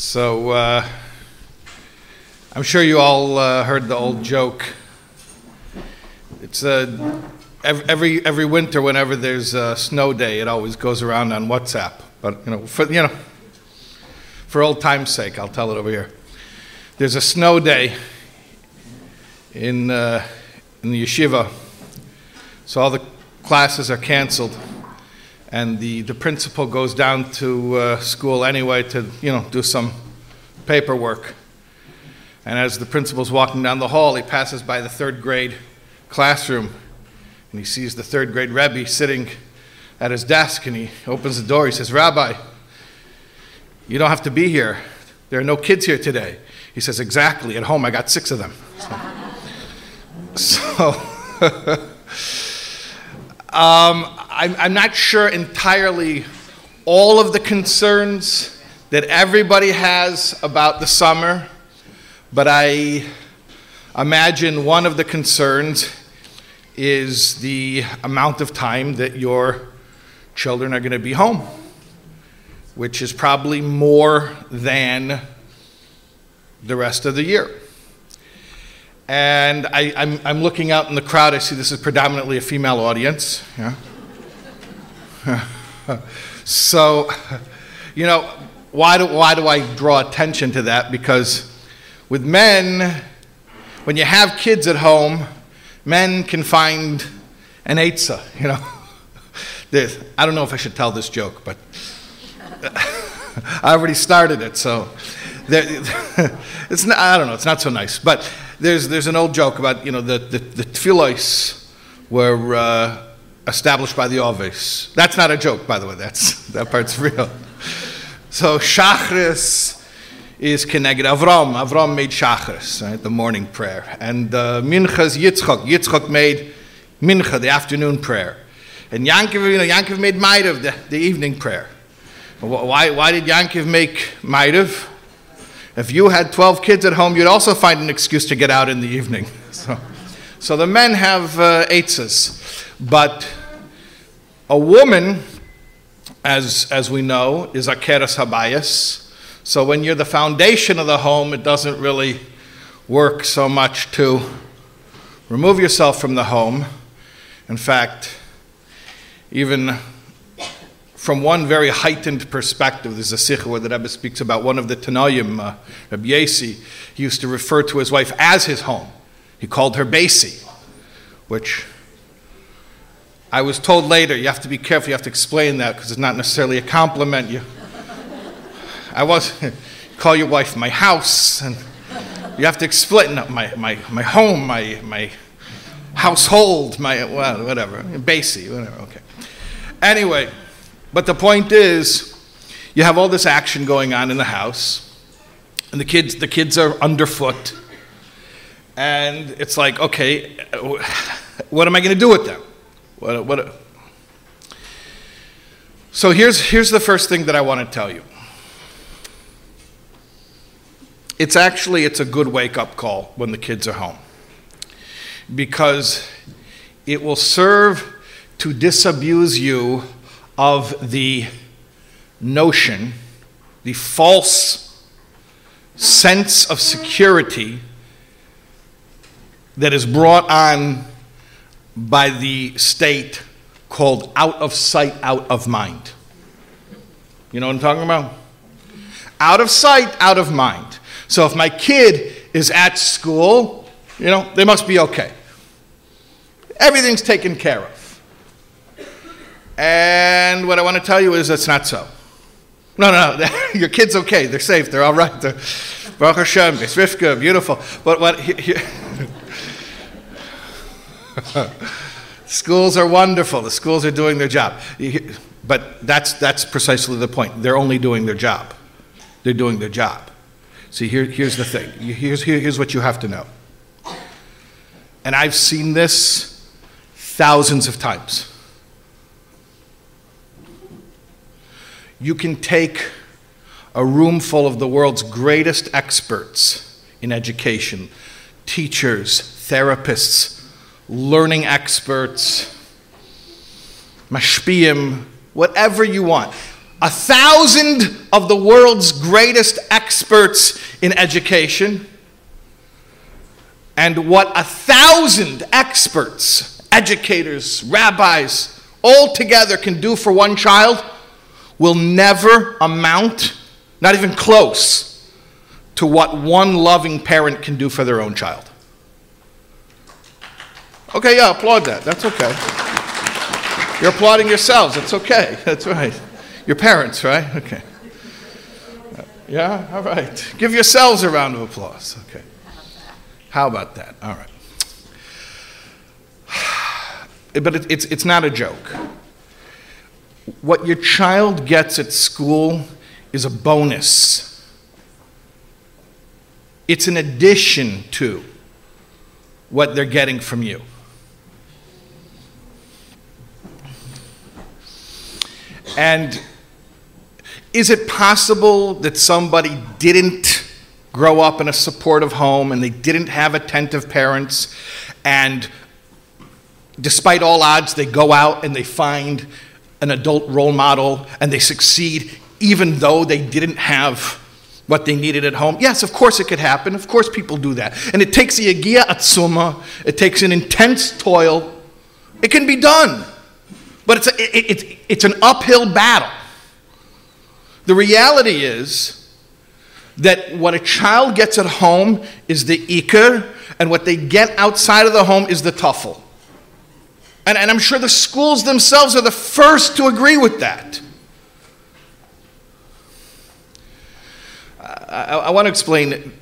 So, uh, I'm sure you all uh, heard the old joke. It's uh, every every winter, whenever there's a snow day, it always goes around on WhatsApp. But you know, for you know, for old time's sake, I'll tell it over here. There's a snow day in uh, in the yeshiva, so all the classes are canceled, and the the principal goes down to uh, school anyway to you know do some paperwork. And as the principal's walking down the hall, he passes by the third grade classroom and he sees the third grade Rebbe sitting at his desk and he opens the door. He says, Rabbi, you don't have to be here. There are no kids here today. He says, Exactly. At home, I got six of them. So, so um, I'm, I'm not sure entirely all of the concerns that everybody has about the summer, but I imagine one of the concerns is the amount of time that your children are going to be home, which is probably more than the rest of the year. And I, am looking out in the crowd. I see this is predominantly a female audience. Yeah. so, you know, why do, why do I draw attention to that? Because with men, when you have kids at home, men can find an eitzah, you know. There's, I don't know if I should tell this joke, but I already started it, so there, it's not, I don't know, it's not so nice. But there's, there's an old joke about, you know, the, the, the tefillos were uh, established by the Ovis. That's not a joke, by the way, That's, that part's real. So Shachris is connected. Avram, Avram made Shachris, right, the morning prayer. And uh, Mincha's Yitzchak, Yitzchak made Mincha, the afternoon prayer. And Yankiv, you know, Yankiv made Maariv, the, the evening prayer. Why, why did Yankiv make Maariv? If you had 12 kids at home, you'd also find an excuse to get out in the evening. So, so the men have uh, eitzes. But a woman, as, as we know, is a keres habayis. So when you're the foundation of the home, it doesn't really work so much to remove yourself from the home. In fact, even from one very heightened perspective, there's a sicha where the Rebbe speaks about one of the Tanayim, uh, Rebbe Yesi. He used to refer to his wife as his home. He called her Basi, which I was told later, you have to be careful, you have to explain that because it's not necessarily a compliment. You, I was, call your wife my house, and you have to explain no, my, my, my home, my, my household, my, well, whatever, Basi, whatever, okay. Anyway, but the point is, you have all this action going on in the house, and the kids, the kids are underfoot, and it's like, okay, uh, what am I going to do with them? What, what, so here's, here's the first thing that I want to tell you. It's actually it's a good wake-up call when the kids are home. Because it will serve to disabuse you of the notion, the false sense of security that is brought on by the state called out of sight, out of mind. You know what I'm talking about? Out of sight, out of mind. So if my kid is at school, you know, they must be okay. Everything's taken care of. And what I want to tell you is that's not so. No, no, no. Your kid's okay. They're safe. They're all right. They're, Baruch Hashem, Rivka, beautiful. But what? schools are wonderful. The schools are doing their job. But that's, that's precisely the point. They're only doing their job. They're doing their job. See, here, here's the thing. Here's, here, here's what you have to know. And I've seen this thousands of times. you can take a room full of the world's greatest experts in education teachers, therapists, learning experts, mashpiyim, whatever you want. a thousand of the world's greatest experts in education and what a thousand experts, educators, rabbis, all together can do for one child will never amount, not even close, to what one loving parent can do for their own child. Okay, yeah, applaud that. That's okay. You're applauding yourselves. It's okay. That's right. Your parents, right? Okay. Yeah? All right. Give yourselves a round of applause. Okay. How about that? All right. But it, it's, it's not a joke. What your child gets at school is a bonus, it's an addition to what they're getting from you. And is it possible that somebody didn't grow up in a supportive home and they didn't have attentive parents and despite all odds they go out and they find an adult role model and they succeed even though they didn't have what they needed at home. Yes, of course it could happen. Of course people do that. And it takes the agia atzuma, it takes an intense toil. It can be done. But it's, a, it, it, it's an uphill battle. The reality is that what a child gets at home is the ikr, and what they get outside of the home is the tuffle. And, and I'm sure the schools themselves are the first to agree with that. I, I want to explain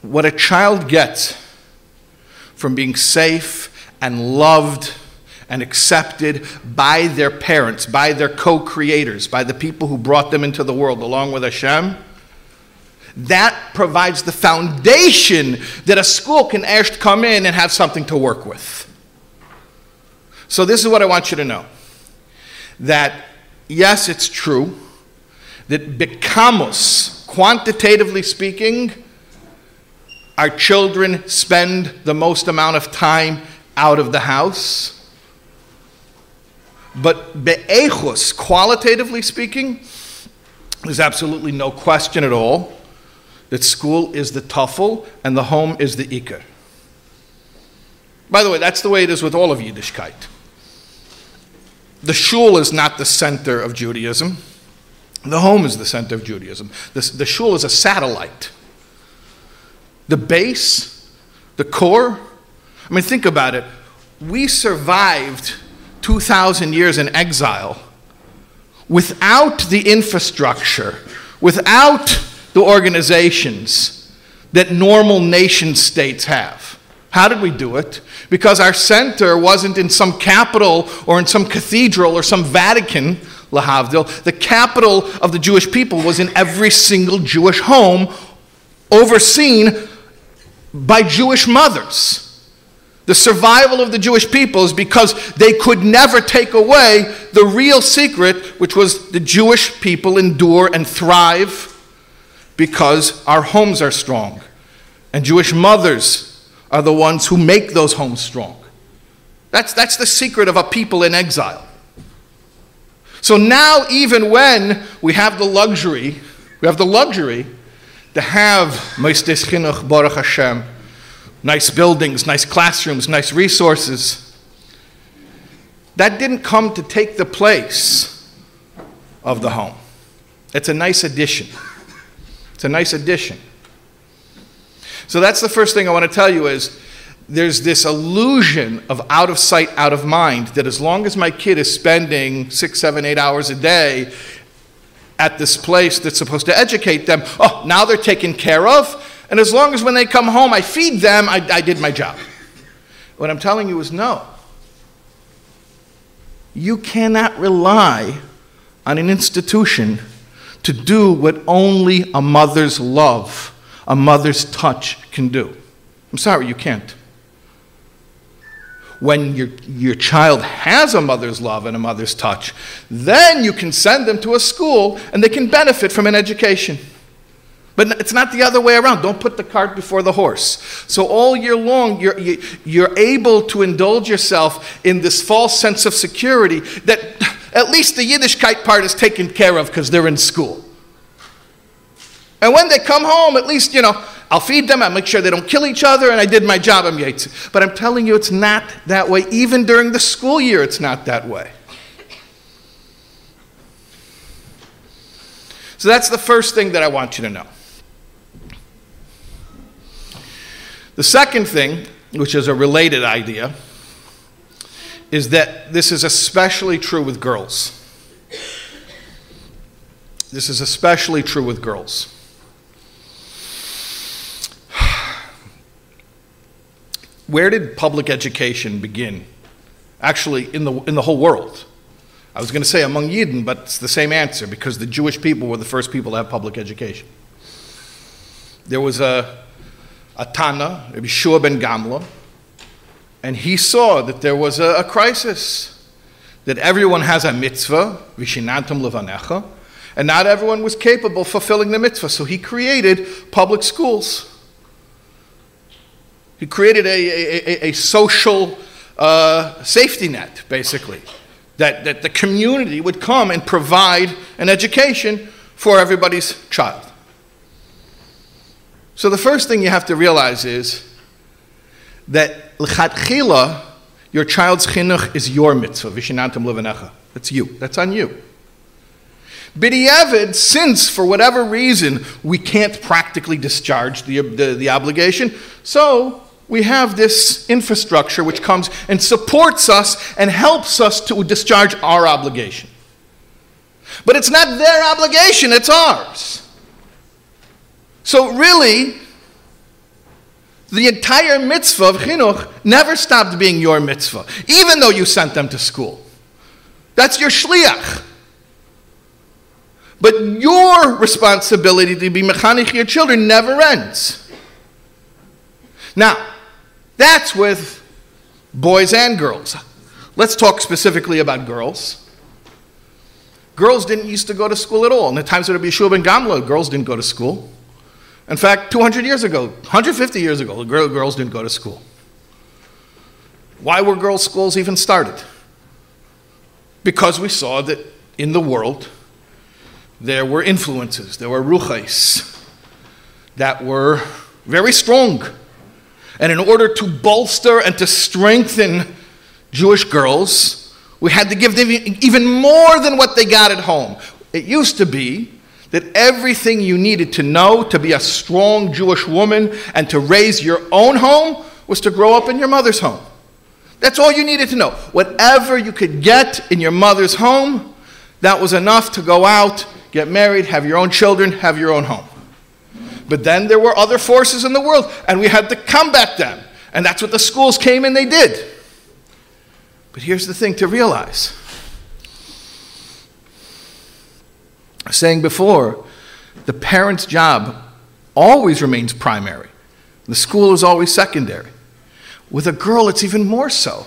what a child gets from being safe and loved and accepted by their parents, by their co creators, by the people who brought them into the world along with Hashem, that provides the foundation that a school can actually come in and have something to work with. So, this is what I want you to know that yes, it's true that becamos, quantitatively speaking, our children spend the most amount of time out of the house. But be'echus, qualitatively speaking, there's absolutely no question at all that school is the tuffle and the home is the ikr. By the way, that's the way it is with all of Yiddishkeit. The shul is not the center of Judaism. The home is the center of Judaism. The, the shul is a satellite. The base, the core, I mean, think about it. We survived 2,000 years in exile without the infrastructure, without the organizations that normal nation states have. How did we do it? Because our center wasn't in some capital or in some cathedral or some Vatican, Lahavdil. The capital of the Jewish people was in every single Jewish home, overseen by Jewish mothers. The survival of the Jewish people is because they could never take away the real secret, which was the Jewish people endure and thrive because our homes are strong. And Jewish mothers are the ones who make those homes strong. That's, that's the secret of a people in exile. So now, even when we have the luxury, we have the luxury to have Moistes Chinuch Baruch Hashem, nice buildings, nice classrooms, nice resources. That didn't come to take the place of the home. It's a nice addition. It's a nice addition. So that's the first thing I want to tell you is there's this illusion of out of sight, out of mind that as long as my kid is spending six, seven, eight hours a day at this place that's supposed to educate them, oh, now they're taken care of. And as long as when they come home I feed them, I, I did my job. What I'm telling you is no. You cannot rely on an institution to do what only a mother's love, a mother's touch can do. I'm sorry, you can't. When your, your child has a mother's love and a mother's touch, then you can send them to a school and they can benefit from an education. But it's not the other way around. Don't put the cart before the horse. So all year long, you're, you're able to indulge yourself in this false sense of security that at least the Yiddishkeit part is taken care of because they're in school. And when they come home, at least, you know, I'll feed them, I'll make sure they don't kill each other, and I did my job, I'm Yates. But I'm telling you, it's not that way. Even during the school year, it's not that way. So that's the first thing that I want you to know. The second thing, which is a related idea, is that this is especially true with girls. This is especially true with girls. Where did public education begin? Actually, in the, in the whole world. I was going to say among Yidden, but it's the same answer because the Jewish people were the first people to have public education. There was a, a Tana, Rabbi Shua ben Gamla, and he saw that there was a, a crisis, that everyone has a mitzvah, vishinantum levanecha, and not everyone was capable of fulfilling the mitzvah. So he created public schools. He created a, a, a, a social uh, safety net, basically, that, that the community would come and provide an education for everybody's child. So the first thing you have to realize is that l'chatchila, your child's chinuch is your mitzvah, vishinantam levanecha. That's you. That's on you. B'diavad, since for whatever reason we can't practically discharge the, the, the obligation, so we have this infrastructure which comes and supports us and helps us to discharge our obligation. But it's not their obligation, it's ours. So, really, the entire mitzvah of chinuch never stopped being your mitzvah, even though you sent them to school. That's your shliach. But your responsibility to be mechanich your children never ends. Now, that's with boys and girls. Let's talk specifically about girls. Girls didn't used to go to school at all. In the times of Rabbi Yeshua ben Gamla, girls didn't go to school. In fact, 200 years ago, 150 years ago, the girls didn't go to school. Why were girls' schools even started? Because we saw that in the world there were influences, there were ruchais that were very strong and in order to bolster and to strengthen Jewish girls, we had to give them even more than what they got at home. It used to be that everything you needed to know to be a strong Jewish woman and to raise your own home was to grow up in your mother's home. That's all you needed to know. Whatever you could get in your mother's home, that was enough to go out, get married, have your own children, have your own home. But then there were other forces in the world, and we had to combat them. And that's what the schools came and they did. But here's the thing to realize. Saying before, the parent's job always remains primary. The school is always secondary. With a girl, it's even more so,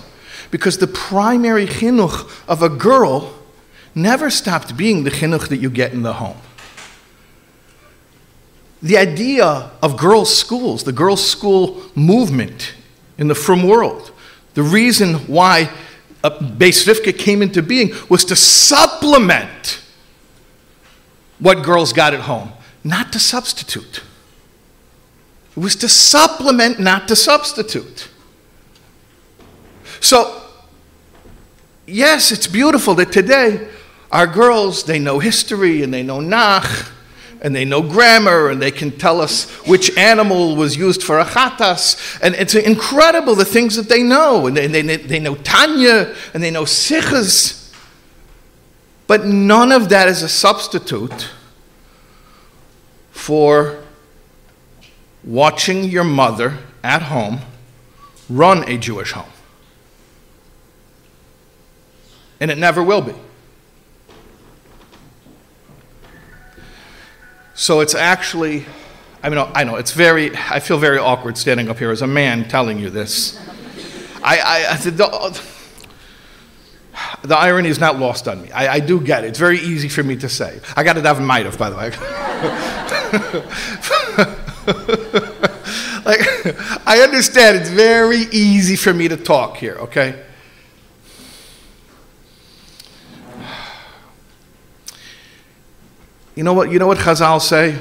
because the primary chinuch of a girl never stopped being the chinuch that you get in the home the idea of girls' schools, the girls' school movement in the frum world, the reason why uh, Beis Rivka came into being was to supplement what girls got at home, not to substitute. It was to supplement, not to substitute. So, yes, it's beautiful that today our girls, they know history and they know Nach and they know grammar and they can tell us which animal was used for a chatas. And it's incredible the things that they know. And they, they, they know Tanya and they know Sichas. But none of that is a substitute for watching your mother at home run a Jewish home. And it never will be. So it's actually, I mean, I know it's very, I feel very awkward standing up here as a man telling you this. I, I, the, the irony is not lost on me. I, I do get it. It's very easy for me to say. I got it out of Maariv, by the way. like, I understand it's very easy for me to talk here, okay? You know what, you know what Chazal say?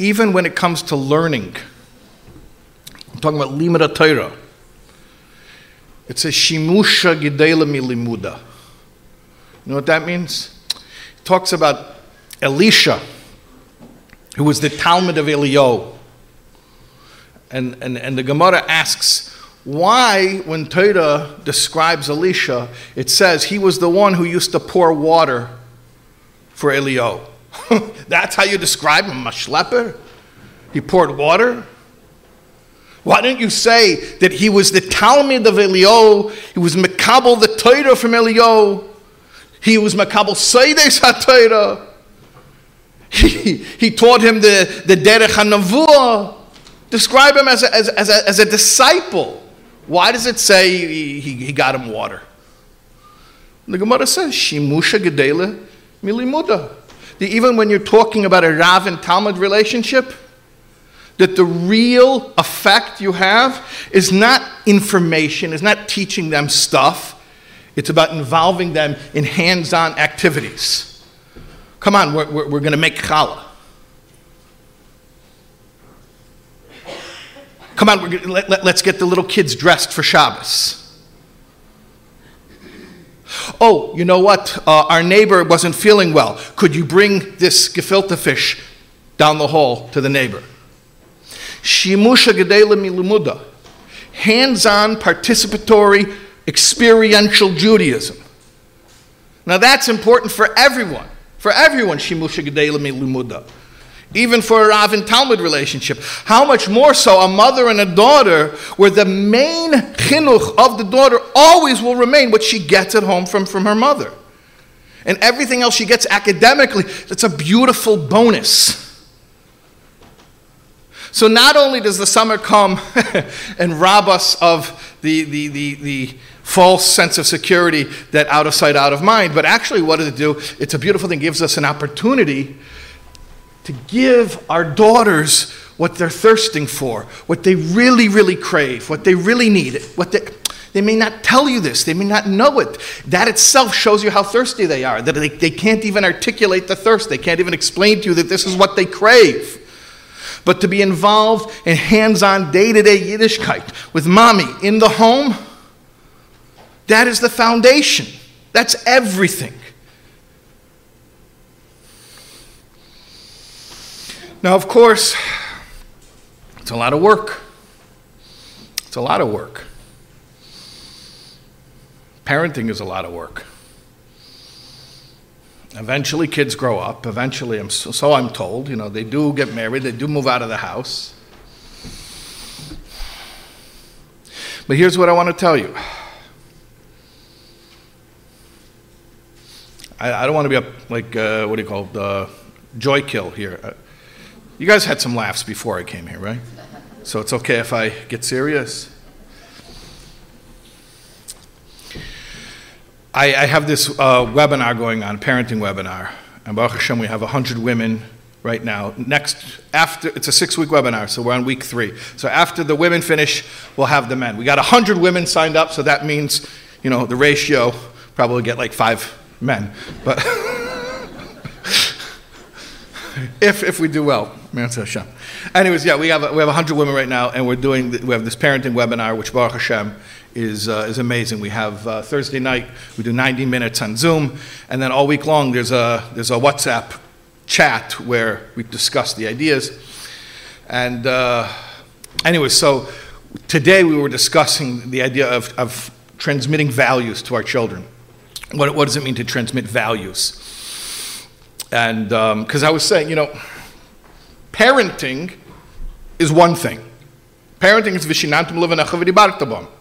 Even when it comes to learning, I'm talking about limud Torah. It says shimusha gedela milimuda. You know what that means? It talks about Elisha, who was the Talmud of Eliyahu. And, and, and the Gemara asks, why, when Torah describes Elisha, it says he was the one who used to pour water for Eliyahu. That's how you describe him, a schlepper? He poured water? Why don't you say that he was the Talmud of Eliyahu? He was Makabal the Torah from Eliyahu. He was Makabal Seides HaTorah. He, he taught him the, the Derech HaNavuah. Describe him as a, as, as, a, as a disciple. Why does it say he, he, he got him water? The Gemara says, Shimusha Gedele Milimuda. Even when you're talking about a Rav and Talmud relationship, that the real effect you have is not information, is not teaching them stuff. It's about involving them in hands on activities. Come on, we're, we're, we're going to make challah. Come on, let, let, let's get the little kids dressed for Shabbos. Oh, you know what? Uh, our neighbor wasn't feeling well. Could you bring this gefilte fish down the hall to the neighbor? Shimusha gedela milumuda. Hands on, participatory, experiential Judaism. Now that's important for everyone. For everyone, Shimusha gedela milumuda even for a Rav and Talmud relationship. How much more so a mother and a daughter, where the main chinuch of the daughter always will remain what she gets at home from, from her mother. And everything else she gets academically, that's a beautiful bonus. So not only does the summer come and rob us of the, the, the, the false sense of security that out of sight, out of mind, but actually, what does it do? It's a beautiful thing, it gives us an opportunity to give our daughters what they're thirsting for, what they really, really crave, what they really need, what they, they may not tell you this, they may not know it. That itself shows you how thirsty they are, that they, they can't even articulate the thirst, they can't even explain to you that this is what they crave. But to be involved in hands on, day to day Yiddishkeit with mommy in the home, that is the foundation. That's everything. Now, of course, it's a lot of work. It's a lot of work. Parenting is a lot of work. Eventually, kids grow up. Eventually, I'm so, so I'm told, you know, they do get married, they do move out of the house. But here's what I want to tell you. I, I don't want to be a, like, uh, what do you call it, uh, joy kill here. You guys had some laughs before I came here, right? So it's okay if I get serious? I, I have this uh, webinar going on, parenting webinar. And Baruch Hashem, we have 100 women right now. Next, after, it's a six week webinar, so we're on week three. So after the women finish, we'll have the men. We got 100 women signed up, so that means, you know, the ratio probably get like five men. But. if, if we do well. Hashem. Anyways, yeah, we have, we have 100 women right now, and we're doing, we have this parenting webinar, which Baruch Hashem is, uh, is amazing. We have uh, Thursday night, we do 90 minutes on Zoom, and then all week long there's a, there's a WhatsApp chat where we discuss the ideas. And uh, anyway, so today we were discussing the idea of, of transmitting values to our children. What, what does it mean to transmit values? And because um, I was saying, you know, parenting is one thing. Parenting is vishinantum levanecha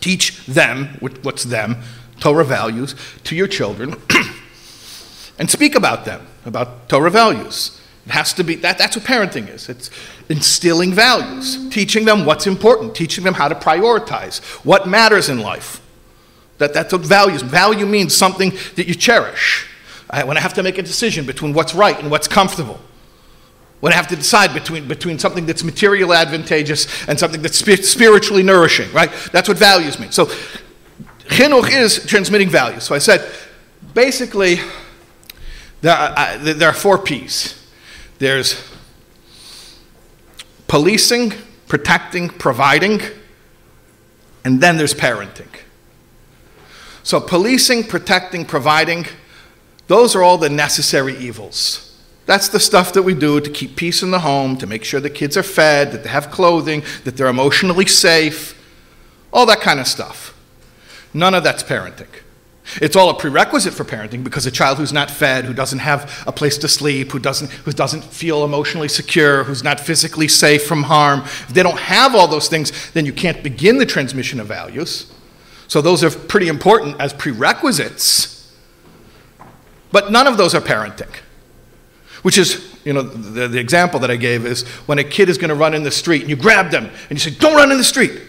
Teach them, what's them, Torah values, to your children, and speak about them, about Torah values. It has to be, that, that's what parenting is. It's instilling values, teaching them what's important, teaching them how to prioritize, what matters in life. That, that's what values. Value means something that you cherish when I have to make a decision between what's right and what's comfortable. When I have to decide between, between something that's materially advantageous and something that's spi- spiritually nourishing, right? That's what values mean. So, chinuch is transmitting values. So I said, basically, there are, uh, there are four P's. There's policing, protecting, providing, and then there's parenting. So, policing, protecting, providing, those are all the necessary evils. That's the stuff that we do to keep peace in the home, to make sure the kids are fed, that they have clothing, that they're emotionally safe, all that kind of stuff. None of that's parenting. It's all a prerequisite for parenting because a child who's not fed, who doesn't have a place to sleep, who doesn't, who doesn't feel emotionally secure, who's not physically safe from harm, if they don't have all those things, then you can't begin the transmission of values. So those are pretty important as prerequisites. But none of those are parenting. Which is, you know, the, the example that I gave is when a kid is going to run in the street and you grab them and you say, don't run in the street.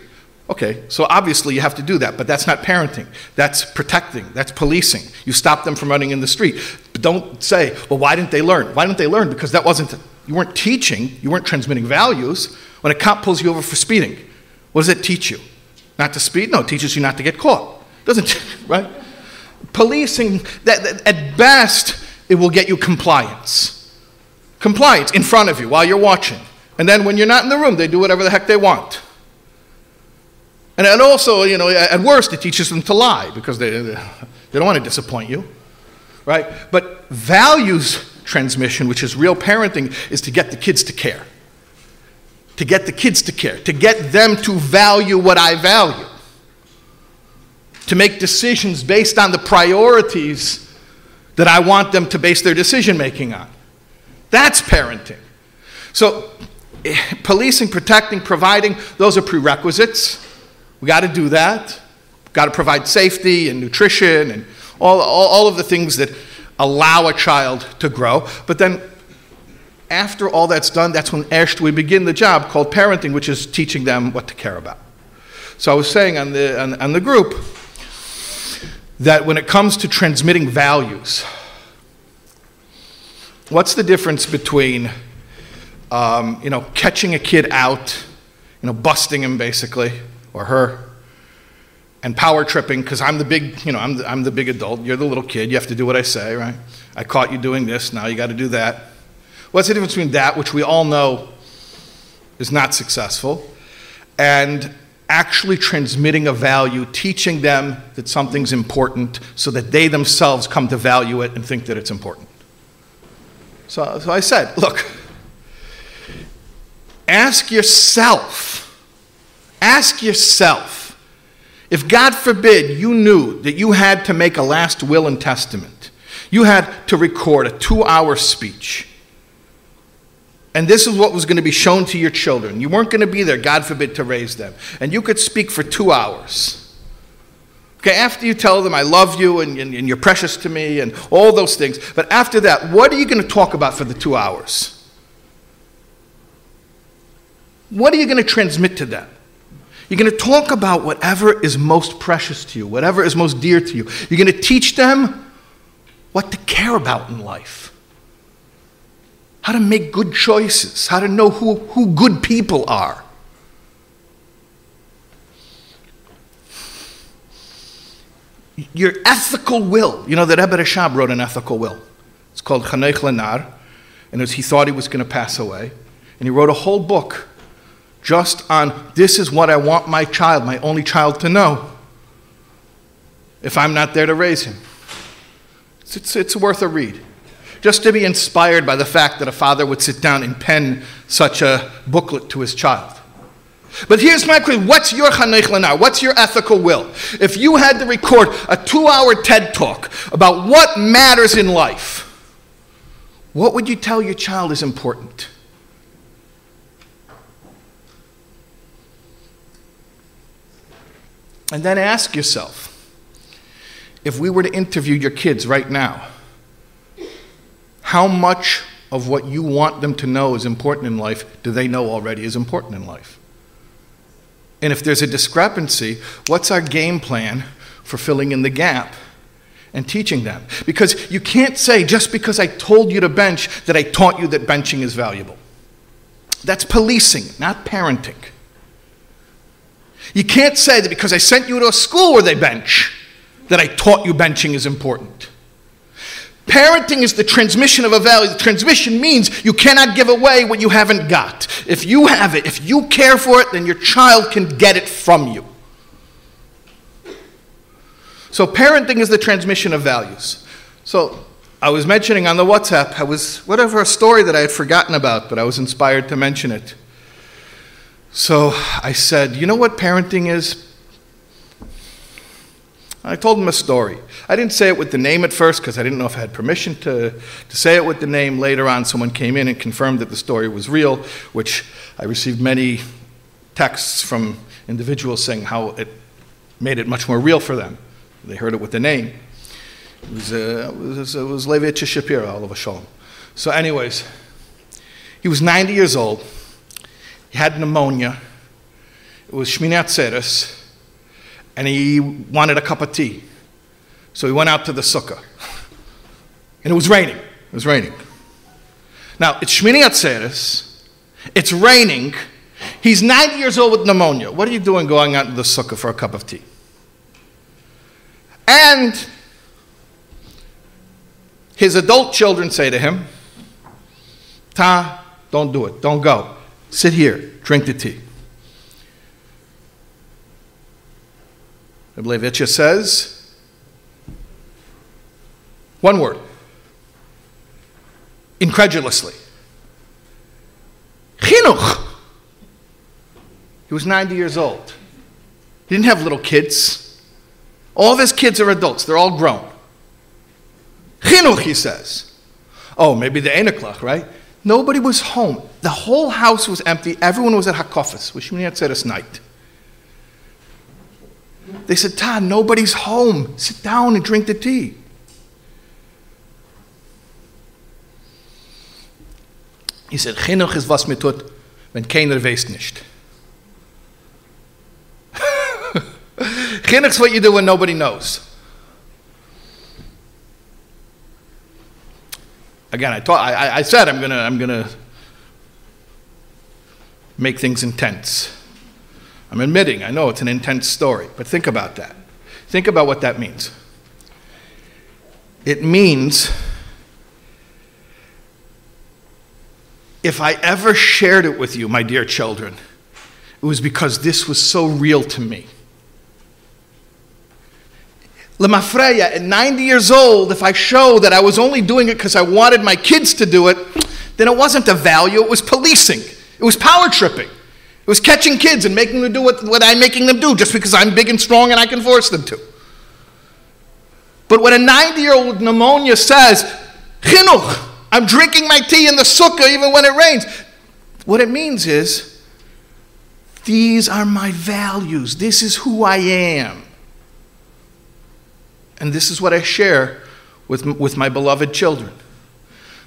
Okay, so obviously you have to do that, but that's not parenting. That's protecting. That's policing. You stop them from running in the street. But don't say, well, why didn't they learn? Why didn't they learn? Because that wasn't, you weren't teaching, you weren't transmitting values. When a cop pulls you over for speeding, what does it teach you? Not to speed? No, it teaches you not to get caught. Doesn't, right? Policing, that, that, at best, it will get you compliance compliance in front of you while you're watching. And then when you're not in the room, they do whatever the heck they want. And, and also, you know, at worst, it teaches them to lie because they, they don't want to disappoint you. Right? But values transmission, which is real parenting, is to get the kids to care. To get the kids to care, to get them to value what I value. To make decisions based on the priorities that I want them to base their decision making on. That's parenting. So, eh, policing, protecting, providing, those are prerequisites. We got to do that. Got to provide safety and nutrition and all, all, all of the things that allow a child to grow. But then, after all that's done, that's when Esht, we begin the job called parenting, which is teaching them what to care about. So I was saying on the, on, on the group that when it comes to transmitting values, What's the difference between, um, you know, catching a kid out, you know, busting him basically, or her, and power tripping because I'm the big, you know, I'm the, I'm the big adult. You're the little kid. You have to do what I say, right? I caught you doing this. Now you got to do that. What's the difference between that, which we all know is not successful, and actually transmitting a value, teaching them that something's important so that they themselves come to value it and think that it's important? So, so I said, look, ask yourself, ask yourself, if God forbid you knew that you had to make a last will and testament, you had to record a two hour speech, and this is what was going to be shown to your children. You weren't going to be there, God forbid, to raise them. And you could speak for two hours. Okay, after you tell them I love you and, and, and, you're precious to me and all those things, but after that, what are you going to talk about for the two hours? What are you going to transmit to them? You're going to talk about whatever is most precious to you, whatever is most dear to you. You're going to teach them what to care about in life, how to make good choices, how to know who, who good people are. Your ethical will. You know, that Rebbe Rashab wrote an ethical will. It's called Chanech Lenar, and was, he thought he was going to pass away. And he wrote a whole book just on this is what I want my child, my only child, to know if I'm not there to raise him. It's, it's, it's worth a read. Just to be inspired by the fact that a father would sit down and pen such a booklet to his child. But here's my question what's your lenar? What's your ethical will? If you had to record a two hour TED talk about what matters in life, what would you tell your child is important? And then ask yourself if we were to interview your kids right now, how much of what you want them to know is important in life do they know already is important in life? And if there's a discrepancy, what's our game plan for filling in the gap and teaching them? Because you can't say, just because I told you to bench, that I taught you that benching is valuable. That's policing, not parenting. You can't say that because I sent you to a school where they bench, that I taught you benching is important. Parenting is the transmission of a value. The transmission means you cannot give away what you haven't got. If you have it, if you care for it, then your child can get it from you. So, parenting is the transmission of values. So, I was mentioning on the WhatsApp, I was, whatever, a story that I had forgotten about, but I was inspired to mention it. So I said, You know what parenting is? I told him a story. I didn't say it with the name at first because I didn't know if I had permission to, to say it with the name. Later on, someone came in and confirmed that the story was real, which I received many texts from individuals saying how it made it much more real for them. They heard it with the name. It was, uh, it was, it was Levi Shapiro, all of a shalom. So, anyways, he was 90 years old. He had pneumonia. It was Shmini Atzeres, and he wanted a cup of tea. So he went out to the sukkah. And it was raining. It was raining. Now, it's Shmini Atzeres. It's raining. He's 90 years old with pneumonia. What are you doing going out to the sukkah for a cup of tea? And his adult children say to him, Ta, don't do it. Don't go. Sit here, drink the tea. Levitcha says one word incredulously. Chinuch. He was 90 years old. He didn't have little kids. All of his kids are adults, they're all grown. Chinuch, he says. Oh, maybe the Enoklach, right? Nobody was home. The whole house was empty. Everyone was at Hakofis, which means Atzeres night. They said, Ta, nobody's home. Sit down and drink the tea. He said, Chinuch is was mir wenn keiner weiß nicht. Chinuch is what you do when nobody knows. Again, I, taught, I, I said I'm going to I'm gonna make things intense. I'm admitting, I know it's an intense story, but think about that. Think about what that means. It means if I ever shared it with you, my dear children, it was because this was so real to me. Lemafreya, at 90 years old, if I show that I was only doing it because I wanted my kids to do it, then it wasn't a value, it was policing. It was power tripping. It was catching kids and making them do what, what I'm making them do just because I'm big and strong and I can force them to. But when a 90 year old pneumonia says, Chinuch, I'm drinking my tea in the sukkah even when it rains, what it means is, these are my values. This is who I am. And this is what I share with, with my beloved children.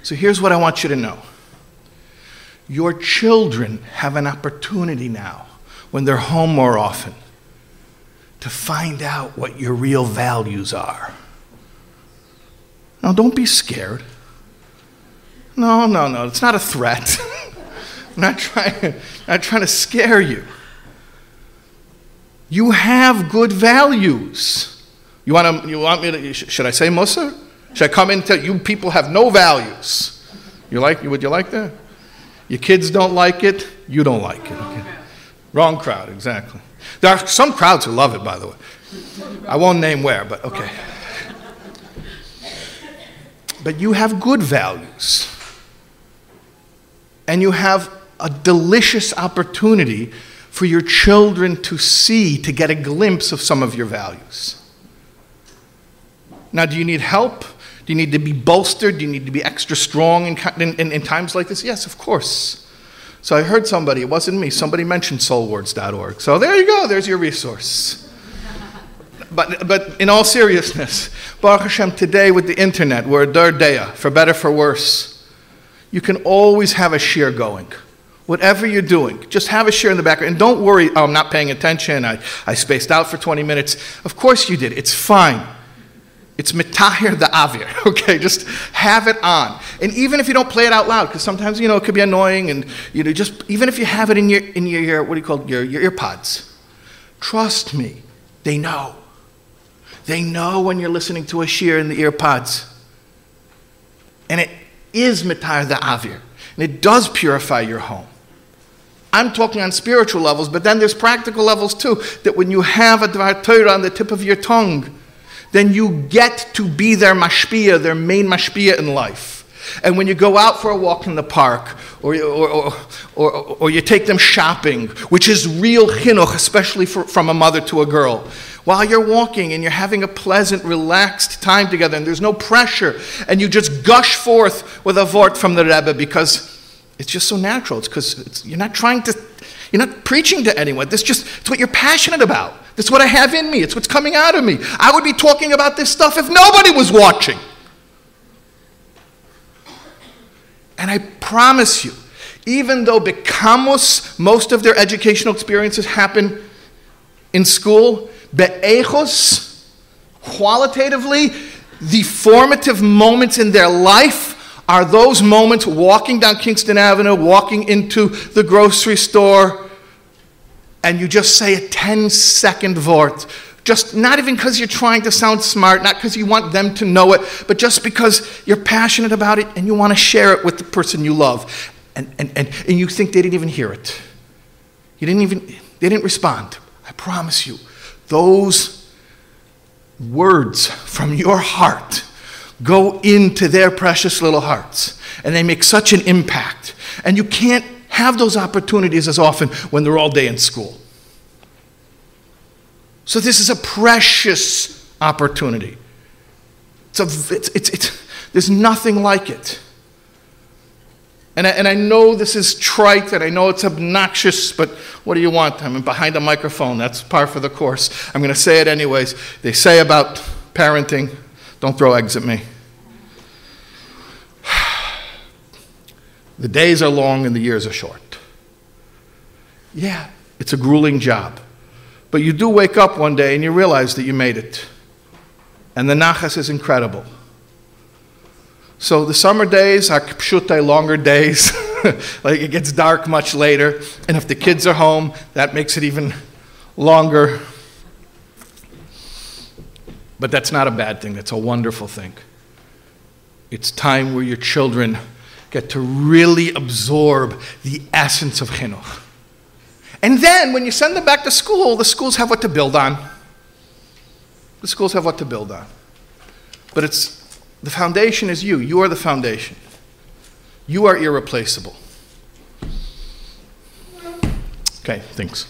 So here's what I want you to know your children have an opportunity now, when they're home more often, to find out what your real values are. Now, don't be scared. No, no, no, it's not a threat. I'm not trying, not trying to scare you. You have good values. You want, to, you want me to, should I say Musa? Should I come in and tell you people have no values? You like, would you like that? Your kids don't like it, you don't like it. Okay? Wrong crowd, exactly. There are some crowds who love it, by the way. I won't name where, but okay. But you have good values. And you have a delicious opportunity for your children to see, to get a glimpse of some of your values. Now, do you need help? Do you need to be bolstered? Do you need to be extra strong in, in, in, times like this? Yes, of course. So I heard somebody, it wasn't me, somebody mentioned soulwords.org. So there you go, there's your resource. But, but in all seriousness, Baruch Hashem, today with the internet, we're a day, for better, for worse. You can always have a shiur going. Whatever you're doing, just have a shiur in the background. And don't worry, oh, I'm not paying attention, I, I spaced out for 20 minutes. Of course you did, it's fine. It's mitahir the avir, okay? Just have it on. And even if you don't play it out loud, because sometimes, you know, it could be annoying, and, you know, just, even if you have it in your, in your, your what do you call it, your, your ear pods, trust me, they know. They know when you're listening to a shiur in the ear pods. And it is mitahir the avir. And it does purify your home. I'm talking on spiritual levels, but then there's practical levels too. That when you have a Dvar Torah on the tip of your tongue, then you get to be their mashpia, their main mashpia in life. And when you go out for a walk in the park, or, or, or, or, you take them shopping, which is real chinuch, especially from a mother to a girl, while you're walking and you're having a pleasant, relaxed time together, and there's no pressure, and you just gush forth with a vort from the Rebbe because it's just so natural. It's because you're not trying to, you're not preaching to anyone. This just, it's what you're passionate about. That's what I have in me. It's what's coming out of me. I would be talking about this stuff if nobody was watching. And I promise you, even though Bekamus, most of their educational experiences happen in school, Be'echos, qualitatively, the formative moments in their life are those moments walking down Kingston Avenue, walking into the grocery store, and you just say a 10 second vort. Just not even because you're trying to sound smart, not because you want them to know it, but just because you're passionate about it and you want to share it with the person you love. And, and, and, and you think they didn't even hear it. You didn't even, they didn't respond. I promise you, those words from your heart go into their precious little hearts and they make such an impact. And you can't have those opportunities as often when they're all day in school. So, this is a precious opportunity. It's a, it's, it's, it's, there's nothing like it. And I, and I know this is trite and I know it's obnoxious, but what do you want? I'm behind a microphone. That's par for the course. I'm going to say it anyways. They say about parenting don't throw eggs at me. The days are long and the years are short. Yeah, it's a grueling job. But you do wake up one day and you realize that you made it. And the nachas is incredible. So the summer days are pshute, longer days. like it gets dark much later. And if the kids are home, that makes it even longer. But that's not a bad thing, that's a wonderful thing. It's time where your children get to really absorb the essence of chinuch. And then when you send them back to school, the schools have what to build on. The schools have what to build on. But it's the foundation is you. You are the foundation. You are irreplaceable. Okay, thanks.